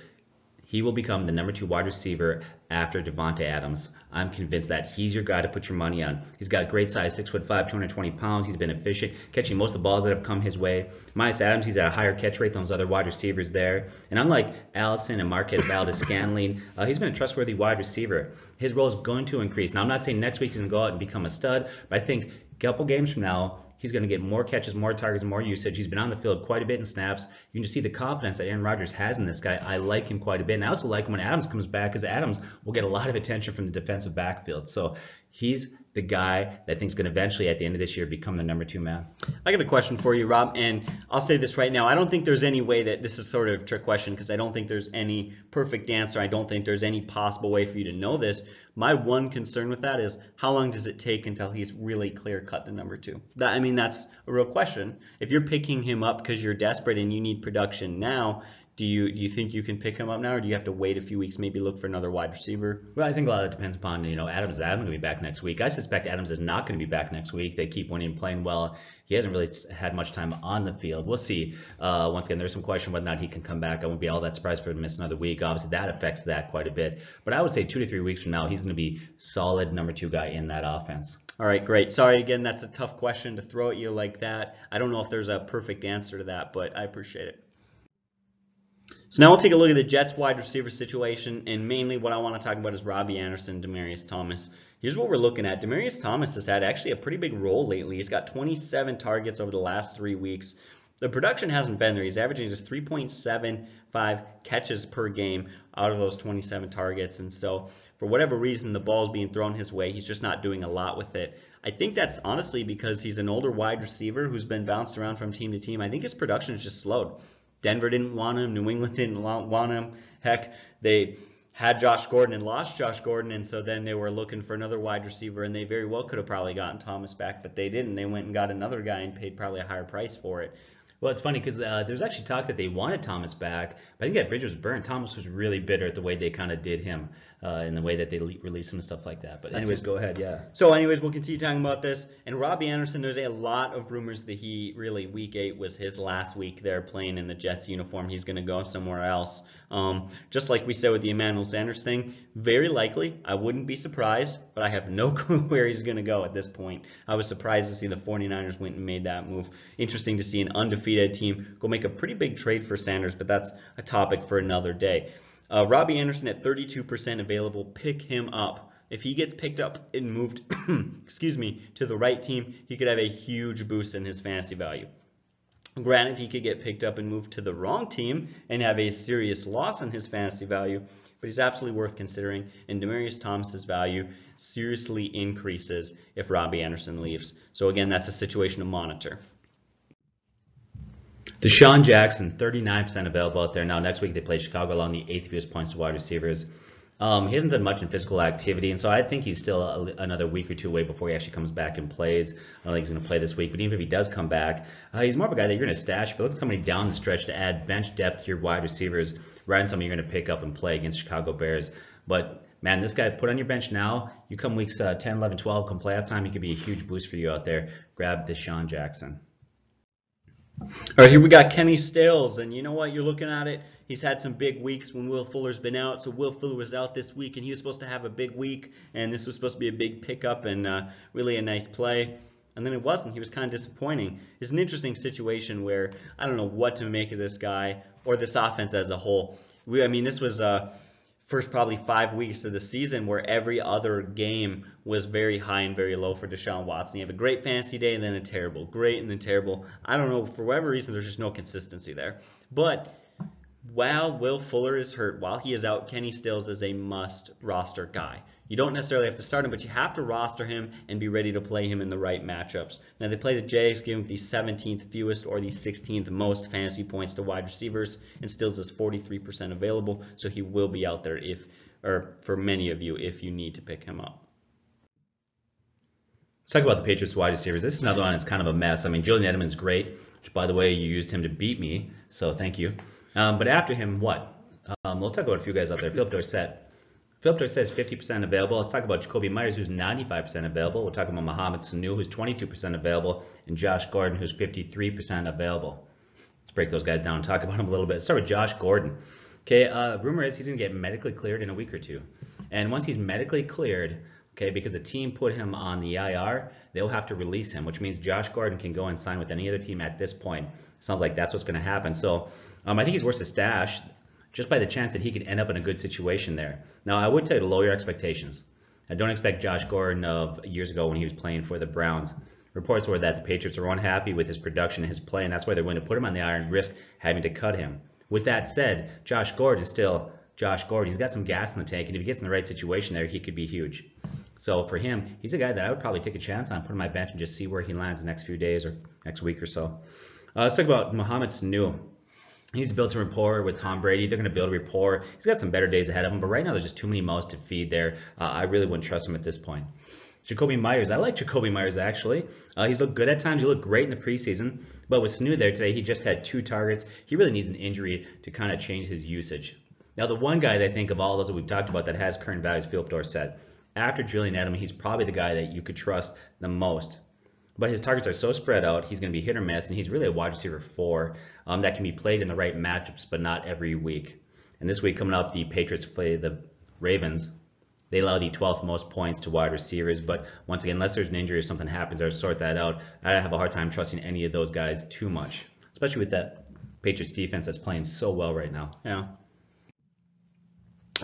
he will become the number two wide receiver after Davante Adams. I'm convinced that he's your guy to put your money on. He's got great size, six foot five, 220 pounds. He's been efficient, catching most of the balls that have come his way. Miles Adams, he's at a higher catch rate than those other wide receivers there. And unlike Allison and Marquez Valdes-Scantling, uh, he's been a trustworthy wide receiver. His role is going to increase. Now, I'm not saying next week he's going to go out and become a stud, but I think couple games from now, He's going to get more catches, more targets, more usage. He's been on the field quite a bit in snaps. You can just see the confidence that Aaron Rodgers has in this guy. I like him quite a bit. And I also like him when Adams comes back because Adams will get a lot of attention from the defensive backfield. So he's the guy that I think is going to eventually, at the end of this year, become the number two man. I got a question for you, Rob, and I'll say this right now. I don't think there's any way that this is sort of a trick question because I don't think there's any perfect answer. I don't think there's any possible way for you to know this. My one concern with that is how long does it take until he's really clear cut the number two? That I mean, that's a real question. If you're picking him up because you're desperate and you need production now, do you do you think you can pick him up now, or do you have to wait a few weeks, maybe look for another wide receiver? Well, I think a lot of it depends upon you know Adams. Adams going to be back next week. I suspect Adams is not going to be back next week. They keep winning, playing well. He hasn't really had much time on the field. We'll see. Uh, once again, there's some question whether or not he can come back. I won't be all that surprised for him to miss another week. Obviously, that affects that quite a bit. But I would say two to three weeks from now, he's going to be solid number two guy in that offense. All right, great. Sorry again, that's a tough question to throw at you like that. I don't know if there's a perfect answer to that, but I appreciate it. So now we'll take a look at the Jets wide receiver situation, and mainly what I want to talk about is Robbie Anderson, Demaryius Thomas. Here's what we're looking at. Demaryius Thomas has had actually a pretty big role lately. He's got 27 targets over the last three weeks. The production hasn't been there. He's averaging just 3.75 catches per game out of those 27 targets. And so, for whatever reason, the ball's being thrown his way. He's just not doing a lot with it. I think that's honestly because he's an older wide receiver who's been bounced around from team to team. I think his production has just slowed. Denver didn't want him. New England <laughs> didn't want him. Heck, they had Josh Gordon and lost Josh Gordon, and so then they were looking for another wide receiver, and they very well could have probably gotten Thomas back, but they didn't. They went and got another guy and paid probably a higher price for it. Well, it's funny because uh, there's actually talk that they wanted Thomas back, but I think that bridge was burnt. Thomas was really bitter at the way they kind of did him uh, and the way that they le- released him and stuff like that. But anyways, go ahead. Yeah. So, anyways, we'll continue talking about this. And Robbie Anderson, there's a lot of rumors that he really week eight was his last week there playing in the Jets uniform. He's going to go somewhere else. Um, just like we said with the Emmanuel Sanders thing, very likely. I wouldn't be surprised, but I have no <laughs> clue where he's going to go at this point. I was surprised to see the 49ers went and made that move. Interesting to see an undefeated team go make a pretty big trade for Sanders, but that's a topic for another day. Uh, Robbie Anderson at 32% available. Pick him up. If he gets picked up and moved, <clears throat> excuse me, to the right team, he could have a huge boost in his fantasy value. Granted, he could get picked up and moved to the wrong team and have a serious loss in his fantasy value, but he's absolutely worth considering. And Demaryius Thomas's value seriously increases if Robbie Anderson leaves. So again, that's a situation to monitor. DeSean Jackson, 39% available out there now. Next week they play Chicago along the eighth fewest points to wide receivers. Um, he hasn't done much in physical activity, and so I think he's still a, another week or two away before he actually comes back and plays. I don't think he's going to play this week, but even if he does come back, uh, he's more of a guy that you're going to stash. You look at somebody down the stretch to add bench depth to your wide receivers, rather than somebody you're going to pick up and play against Chicago Bears. But man, this guy put on your bench now. You come weeks uh, 10, 11, 12, come playoff time, he could be a huge boost for you out there. Grab DeSean Jackson. All right, here we got Kenny Stills, and you know what? You're looking at it. He's had some big weeks when Will Fuller's been out. So Will Fuller was out this week, and he was supposed to have a big week, and this was supposed to be a big pickup and uh, really a nice play. And then it wasn't. He was kind of disappointing. It's an interesting situation where I don't know what to make of this guy or this offense as a whole. We, I mean, this was uh, first probably five weeks of the season where every other game was very high and very low for Deshaun Watson. You have a great fantasy day and then a terrible, great and then terrible. I don't know for whatever reason there's just no consistency there. But while Will Fuller is hurt, while he is out, Kenny Stills is a must roster guy. You don't necessarily have to start him, but you have to roster him and be ready to play him in the right matchups. Now they play the Jags, giving the 17th fewest or the 16th most fantasy points to wide receivers, and Stills is 43% available, so he will be out there if, or for many of you, if you need to pick him up. Let's talk about the Patriots wide receivers. This is another one that's kind of a mess. I mean, Julian Edelman's great, which by the way, you used him to beat me, so thank you. Um, but after him, what? Um, we'll talk about a few guys out there. Phillip Dorsett. Phillip says 50% available. Let's talk about Jakobi Meyers, who's 95% available. We'll talk about Mohamed Sanu, who's 22% available, and Josh Gordon, who's 53% available. Let's break those guys down and talk about them a little bit. Let's start with Josh Gordon. Okay, uh, rumor is he's going to get medically cleared in a week or two. And once he's medically cleared, okay, because the team put him on the IR, they'll have to release him, which means Josh Gordon can go and sign with any other team at this point. Sounds like that's what's going to happen. So um, I think he's worth a stash just by the chance that he could end up in a good situation there. Now, I would tell you to lower your expectations. I don't expect Josh Gordon of years ago when he was playing for the Browns. Reports were that the Patriots are unhappy with his production and his play, and that's why they're going to put him on the iron risk having to cut him. With that said, Josh Gordon is still Josh Gordon. He's got some gas in the tank, and if he gets in the right situation there, he could be huge. So for him, he's a guy that I would probably take a chance on, put on my bench, and just see where he lands the next few days or next week or so. Uh, let's talk about Mohamed Sanu. He's built some rapport with Tom Brady. They're going to build a rapport. He's got some better days ahead of him, but right now there's just too many mouths to feed there. Uh, I really wouldn't trust him at this point. Jakobi Meyers. I like Jakobi Meyers actually. Uh, he's looked good at times. He looked great in the preseason, but with Sanu there today, he just had two targets. He really needs an injury to kind of change his usage. Now, the one guy that I think of all those that we've talked about that has current value is Phillip Dorsett. After Julian Edelman, he's probably the guy that you could trust the most. But his targets are so spread out, he's going to be hit or miss, and he's really a wide receiver four um, that can be played in the right matchups, but not every week. And this week coming up, the Patriots play the Ravens. They allow the 12th most points to wide receivers, but once again, unless there's an injury or something happens, or sort that out, I have a hard time trusting any of those guys too much, especially with that Patriots defense that's playing so well right now. Yeah.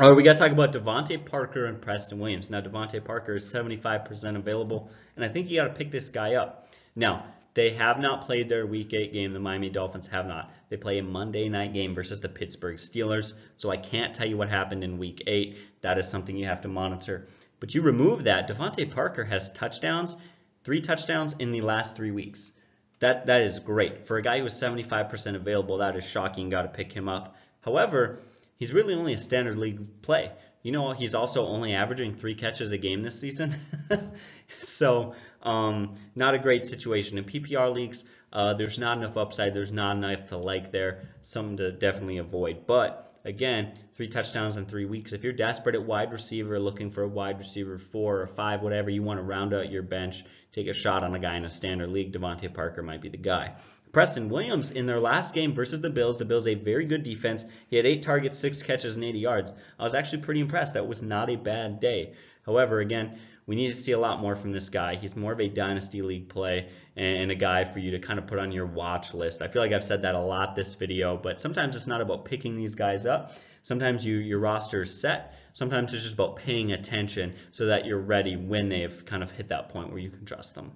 All right, we got to talk about DeVante Parker and Preston Williams. Now, DeVante Parker is 75% available, and I think you got to pick this guy up. Now, they have not played their Week 8 game. The Miami Dolphins have not. They play a Monday night game versus the Pittsburgh Steelers, so I can't tell you what happened in Week 8. That is something you have to monitor. But you remove that, DeVante Parker has touchdowns, three touchdowns in the last three weeks. That That is great. For a guy who is 75% available, that is shocking. Got to pick him up. However, he's really only a standard league play. You know, he's also only averaging three catches a game this season. <laughs> so, um, not a great situation. In PPR leagues, uh, there's not enough upside. There's not enough to like there. Something to definitely avoid. But again, three touchdowns in three weeks. If you're desperate at wide receiver, looking for a wide receiver four or five, whatever, you want to round out your bench, take a shot on a guy in a standard league, DeVante Parker might be the guy. Preston Williams in their last game versus the Bills. The Bills a very good defense. He had eight targets, six catches, and 80 yards. I was actually pretty impressed. That was not a bad day. However, again, we need to see a lot more from this guy. He's more of a dynasty league play and a guy for you to kind of put on your watch list. I feel like I've said that a lot this video, but sometimes it's not about picking these guys up. Sometimes you your roster is set. Sometimes it's just about paying attention so that you're ready when they've kind of hit that point where you can trust them.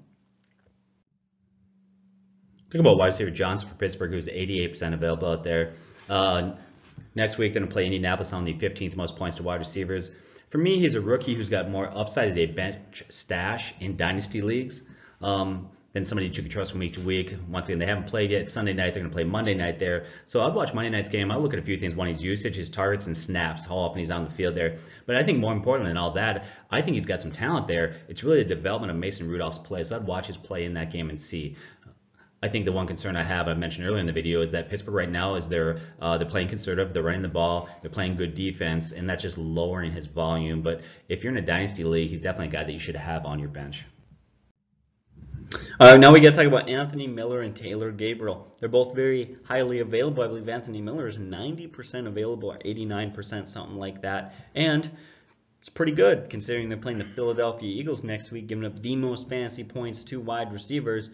Talk about wide receiver Johnson for Pittsburgh, who's 88% available out there. Uh, next week, they're going to play Indianapolis on the 15th most points to wide receivers. For me, he's a rookie who's got more upside as a bench stash in dynasty leagues um, than somebody that you can trust from week to week. Once again, they haven't played yet. Sunday night, they're going to play Monday night there. So I'd watch Monday night's game. I'll look at a few things. One, his usage, his targets and snaps, how often he's on the field there. But I think more importantly than all that, I think he's got some talent there. It's really the development of Mason Rudolph's play. So I'd watch his play in that game and see. I think the one concern I have, I mentioned earlier in the video, is that Pittsburgh right now is they're uh, they're playing conservative, they're running the ball, they're playing good defense, and that's just lowering his volume. But if you're in a dynasty league, he's definitely a guy that you should have on your bench. Right, now we got to talk about Anthony Miller and Taylor Gabriel. They're both very highly available. I believe Anthony Miller is 90% available or 89%, something like that. And it's pretty good considering they're playing the Philadelphia Eagles next week, giving up the most fantasy points to wide receivers.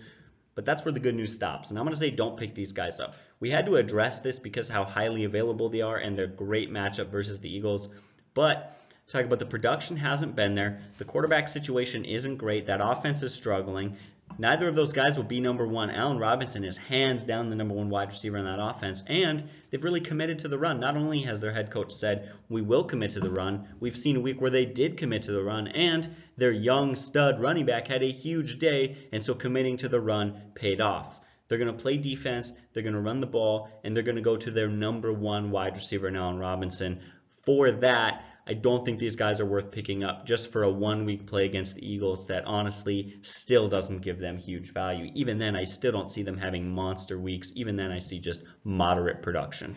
But that's where the good news stops. And I'm going to say don't pick these guys up. We had to address this because how highly available they are and their great matchup versus the Eagles. But talk about the production hasn't been there. The quarterback situation isn't great. That offense is struggling. Neither of those guys will be number one. Allen Robinson is hands down the number one wide receiver in that offense, and they've really committed to the run. Not only has their head coach said, we will commit to the run, we've seen a week where they did commit to the run, and their young stud running back had a huge day, and so committing to the run paid off. They're going to play defense, they're going to run the ball, and they're going to go to their number one wide receiver, Allen Robinson. For that, I don't think these guys are worth picking up just for a one week play against the Eagles that honestly still doesn't give them huge value. Even then, I still don't see them having monster weeks. Even then, I see just moderate production.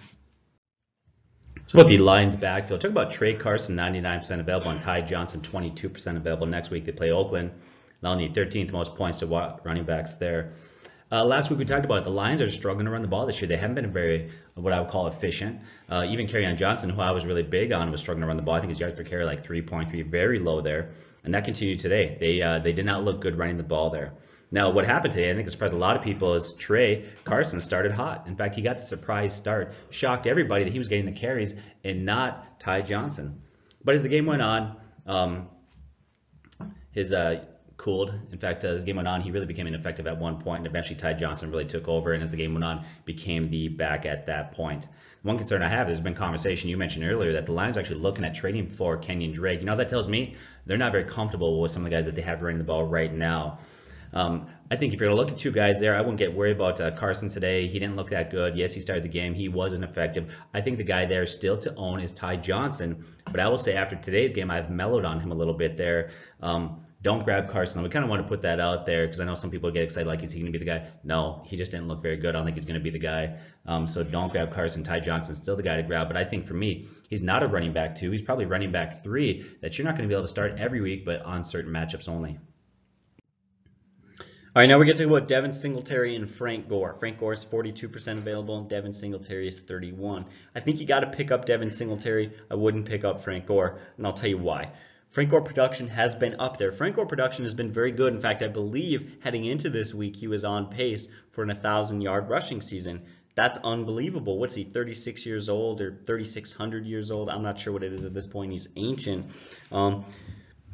So about the Lions backfield. Talk about Tra Carson, 99% available, and Ty Johnson, 22% available. Next week they play Oakland. They'll need 13th most points to running backs there. Uh, last week we talked about it. the Lions are struggling to run the ball this year. They haven't been very what I would call efficient. Uh, even Kerryon Johnson, who I was really big on, was struggling to run the ball. I think his yards per carry like 3.3, very low there, and that continued today. They uh, they did not look good running the ball there. Now, what happened today, I think surprised a lot of people, is Tra Carson started hot. In fact, he got the surprise start, shocked everybody that he was getting the carries and not Ty Johnson. But as the game went on, um, his uh, cooled. In fact, as the game went on, he really became ineffective at one point, and eventually Ty Johnson really took over, and as the game went on, became the back at that point. One concern I have, there's been conversation you mentioned earlier that the Lions are actually looking at trading for Kenyan Drake. You know, that tells me they're not very comfortable with some of the guys that they have running the ball right now. Um, I think if you're going to look at two guys there, I wouldn't get worried about uh, Carson today. He didn't look that good. Yes, he started the game. He wasn't effective. I think the guy there still to own is Ty Johnson. But I will say after today's game, I've mellowed on him a little bit there. Um, don't grab Carson. We kind of want to put that out there because I know some people get excited, like, is he going to be the guy? No, he just didn't look very good. I don't think he's going to be the guy. Um, so don't grab Carson. Ty Johnson's still the guy to grab. But I think for me, he's not a running back two. He's probably running back three that you're not going to be able to start every week, but on certain matchups only. All right, now we're going to talk about Devin Singletary and Frank Gore. Frank Gore is 42% available, and Devin Singletary is 31. I think you got to pick up Devin Singletary. I wouldn't pick up Frank Gore, and I'll tell you why. Frank Gore production has been up there. Frank Gore production has been very good. In fact, I believe heading into this week, he was on pace for an 1,000 yard rushing season. That's unbelievable. What's he, 36 years old or 3,600 years old? I'm not sure what it is at this point. He's ancient. Um,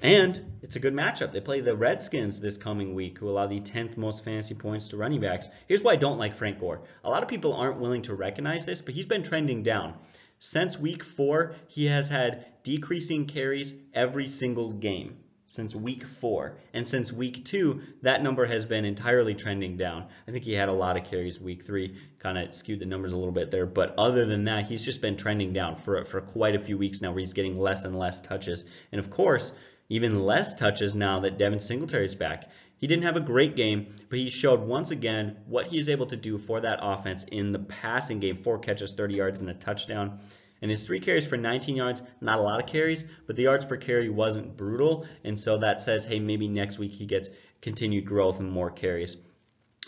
and it's a good matchup. They play the Redskins this coming week, who allow the 10th most fantasy points to running backs. Here's why I don't like Frank Gore. A lot of people aren't willing to recognize this, but he's been trending down. Since week four, he has had decreasing carries every single game since week four. And since week two, that number has been entirely trending down. I think he had a lot of carries week three, kind of skewed the numbers a little bit there. But other than that, he's just been trending down for, for quite a few weeks now where he's getting less and less touches. And of course, even less touches now that Devin Singletary is back. He didn't have a great game, but he showed once again what he's able to do for that offense in the passing game. Four catches, 30 yards, and a touchdown. And his three carries for 19 yards, not a lot of carries, but the yards per carry wasn't brutal. And so that says, hey, maybe next week he gets continued growth and more carries.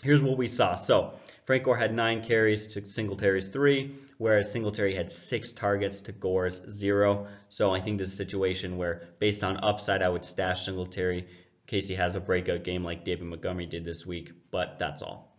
Here's what we saw. So Frank Gore had nine carries to Singletary's three, whereas Singletary had six targets to Gore's zero. So I think this is a situation where, based on upside, I would stash Singletary case he has a breakout game like David Montgomery did this week, but that's all.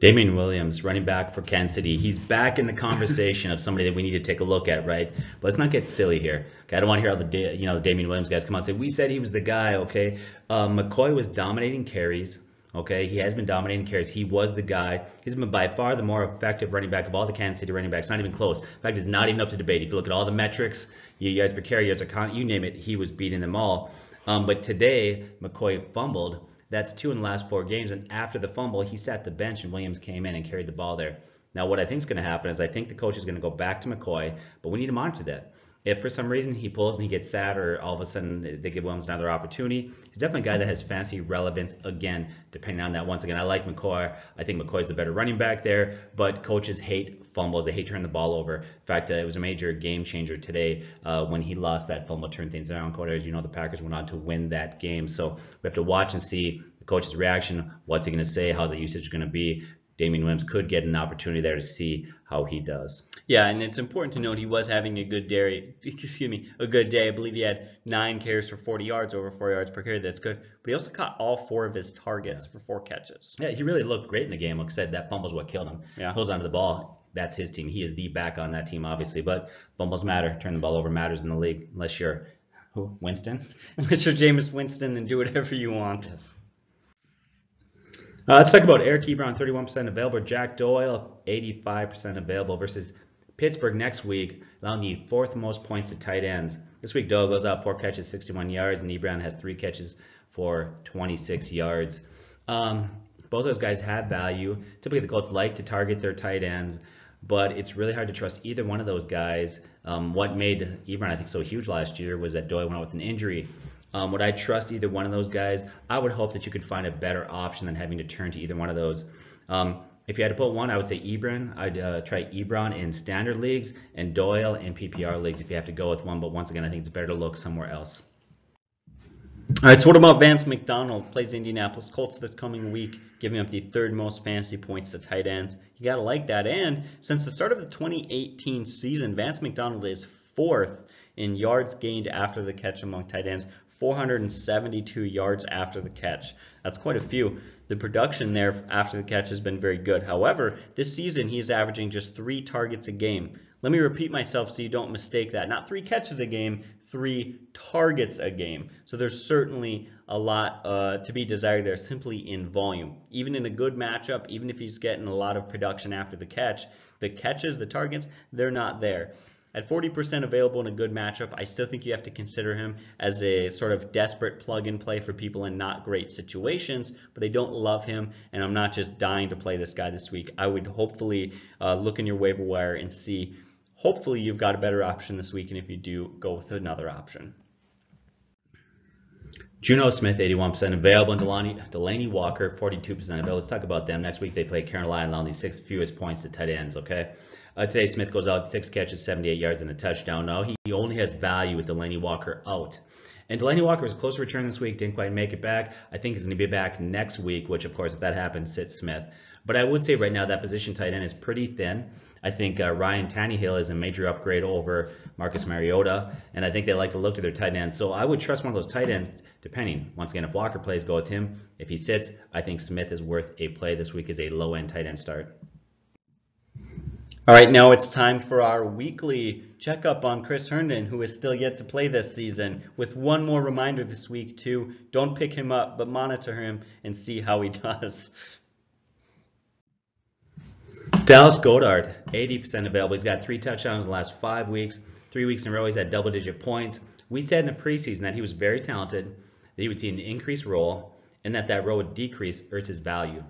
Damien Williams, running back for Kansas City, he's back in the conversation of somebody that we need to take a look at, right? Let's not get silly here. Okay, I don't want to hear all the you know the Williams guys come out and say we said he was the guy. Okay, uh, McCoy was dominating carries. Okay, he has been dominating carries. He was the guy. He's been by far the more effective running back of all the Kansas City running backs. Not even close. In fact, it's not even up to debate. If you look at all the metrics, yards per carry, yards per you name it, he was beating them all. Um, but today, McCoy fumbled. That's two in the last four games. And after the fumble, he sat the bench and Williams came in and carried the ball there. Now, what I think is going to happen is I think the coach is going to go back to McCoy, but we need to monitor that. If for some reason he pulls and he gets sad, or all of a sudden they give Williams another opportunity, he's definitely a guy that has fancy relevance again, depending on that. Once again, I like McCoy. I think McCoy's the better running back there, but coaches hate fumbles. They hate turning the ball over. In fact, uh, it was a major game changer today uh, when he lost that fumble, turned things around. Cody, as you know, the Packers went on to win that game. So we have to watch and see the coach's reaction. What's he going to say? How's the usage going to be? Damien Williams could get an opportunity there to see how he does. Yeah, and it's important to note he was having a good day. <laughs> Excuse me, a good day. I believe he had nine carries for 40 yards, over four yards per carry. That's good. But he also caught all four of his targets for four catches. Yeah, he really looked great in the game. Like I said, that fumble's what killed him. Yeah. Holds onto the ball. That's his team. He is the back on that team, obviously. But fumbles matter. Turn the ball over matters in the league, unless you're who? Winston. <laughs> Mr. you're Jameis Winston, and do whatever you want. Yes. Uh, let's talk about Eric Ebron, 31% available. Jack Doyle, 85% available versus Pittsburgh next week, allowing the fourth most points to tight ends. This week, Doyle goes out four catches, 61 yards, and Ebron has three catches for 26 yards. Um, both those guys have value. Typically, the Colts like to target their tight ends, but it's really hard to trust either one of those guys. Um, what made Ebron, I think, so huge last year was that Doyle went out with an injury. Um, would I trust either one of those guys? I would hope that you could find a better option than having to turn to either one of those. Um, if you had to put one, I would say Ebron. I'd uh, try Ebron in standard leagues and Doyle in PPR leagues if you have to go with one. But once again, I think it's better to look somewhere else. All right, so what about Vance McDonald? Plays Indianapolis Colts this coming week, giving up the third most fantasy points to tight ends. You got to like that. And since the start of the 2018 season, Vance McDonald is fourth in yards gained after the catch among tight ends, 472 yards after the catch. That's quite a few. The production there after the catch has been very good. However, this season he's averaging just three targets a game. Let me repeat myself so you don't mistake that. Not three catches a game, three targets a game. So there's certainly a lot uh, to be desired there simply in volume. Even in a good matchup, even if he's getting a lot of production after the catch, the catches, the targets, they're not there. At 40% available in a good matchup, I still think you have to consider him as a sort of desperate plug and play for people in not great situations, but I don't love him, and I'm not just dying to play this guy this week. I would hopefully uh, look in your waiver wire and see, hopefully you've got a better option this week, and if you do, go with another option. Jonnu Smith, 81% available, and Delanie, Delanie Walker, 42% available. Let's talk about them. Next week they play Carolina, allowing the sixth fewest points to tight ends, okay? Uh, today, Smith goes out six catches, 78 yards, and a touchdown. Now, he, only has value with Delanie Walker out. And Delanie Walker was close to return this week, didn't quite make it back. I think he's going to be back next week, which, of course, if that happens, sits Smith. But I would say right now that position tight end is pretty thin. I think uh, Ryan Tannehill is a major upgrade over Marcus Mariota, and I think they like to look to their tight ends. So I would trust one of those tight ends, depending. Once again, if Walker plays, go with him. If he sits, I think Smith is worth a play this week as a low-end tight end start. All right, now it's time for our weekly checkup on Chris Herndon, who is still yet to play this season. With one more reminder this week, too don't pick him up, but monitor him and see how he <laughs> does. Dallas Goedert, 80% available. He's got three touchdowns in the last five weeks. Three weeks in a row, he's had double digit points. We said in the preseason that he was very talented, that he would see an increased role, and that that role would decrease Ertz's value.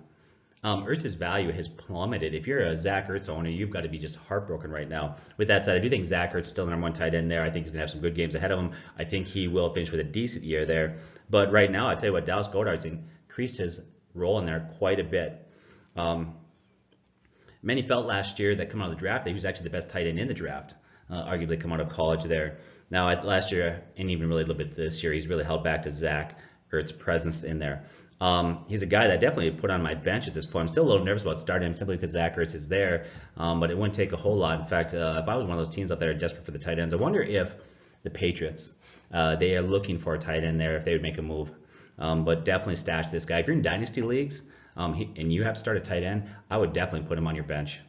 Um, Ertz's value has plummeted. If you're a Zach Ertz owner, you've got to be just heartbroken right now. With that said, I do think Zach Ertz still number one tight end there. I think he's going to have some good games ahead of him. I think he will finish with a decent year there. But right now, I tell you what, Dallas Goedert's increased his role in there quite a bit. Um, many felt last year that coming out of the draft that he was actually the best tight end in the draft, uh, arguably come out of college there. Now, at last year, and even really a little bit this year, he's really held back to Zach Ertz's presence in there. Um, he's a guy that I definitely put on my bench at this point. I'm still a little nervous about starting him simply because Zach Ertz is there, um, but it wouldn't take a whole lot. In fact, uh, if I was one of those teams out there desperate for the tight ends, I wonder if the Patriots, uh, they are looking for a tight end there if they would make a move. Um, but definitely stash this guy. If you're in dynasty leagues um, he, and you have to start a tight end, I would definitely put him on your bench.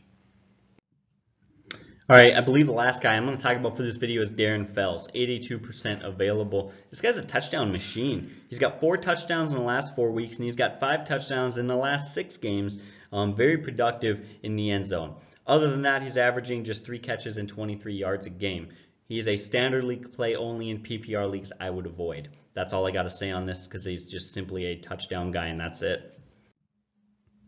All right, I believe the last guy I'm going to talk about for this video is Darren Fells, 82% available. This guy's a touchdown machine. He's got four touchdowns in the last four weeks, and he's got five touchdowns in the last six games. Um, very productive in the end zone. Other than that, he's averaging just three catches and 23 yards a game. He's a standard league play only in PPR leagues I would avoid. That's all I got to say on this because he's just simply a touchdown guy, and that's it.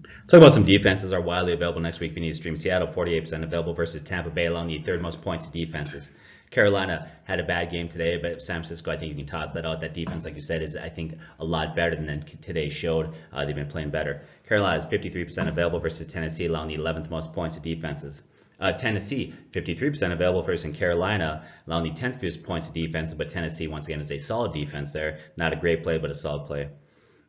Let's talk about some defenses are widely available next week if you need to stream. Seattle 48% available versus Tampa Bay, allowing the third most points to defenses. Carolina had a bad game today, but San Francisco, I think you can toss that out. That defense, like you said, is I think a lot better than today showed. Uh, they've been playing better. Carolina is 53% available versus Tennessee, allowing the 11th most points to defenses. Uh, Tennessee, 53% available versus Carolina, allowing the 10th fewest points to defense, but Tennessee, once again, is a solid defense there. Not a great play, but a solid play.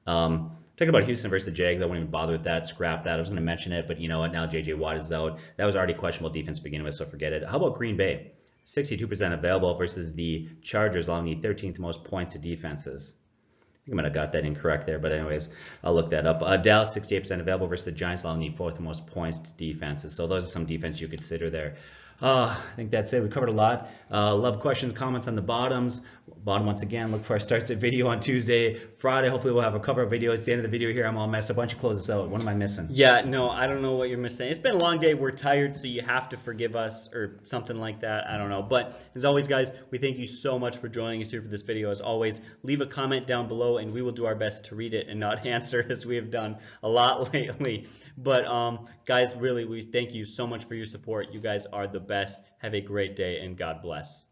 Um, Talking about Houston versus the Jags, I won't even bother with that. Scrap that. I was going to mention it, but you know what? Now J.J. Watt is out. That was already questionable defense to begin with, so forget it. How about Green Bay? 62% available versus the Chargers, allowing the 13th most points to defenses. I think I might have got that incorrect there, but anyways, I'll look that up. Uh, Dallas, 68% available versus the Giants, allowing the fourth most points to defenses. So those are some defense you consider there. Uh, I think that's it. We covered a lot. Uh, love questions, comments on the bottoms. Bottom once again. Look for our starts at video on Tuesday, Friday. Hopefully we'll have a cover video. It's the end of the video here. I'm all messed up. Why don't you close this out? What am I missing? Yeah, no, I don't know what you're missing. It's been a long day. We're tired, so you have to forgive us or something like that. I don't know. But as always, guys, we thank you so much for joining us here for this video. As always, leave a comment down below, and we will do our best to read it and not <laughs> answer as we have done a lot <laughs> lately. But um, guys, really, we thank you so much for your support. You guys are the best. Have a great day, and God bless.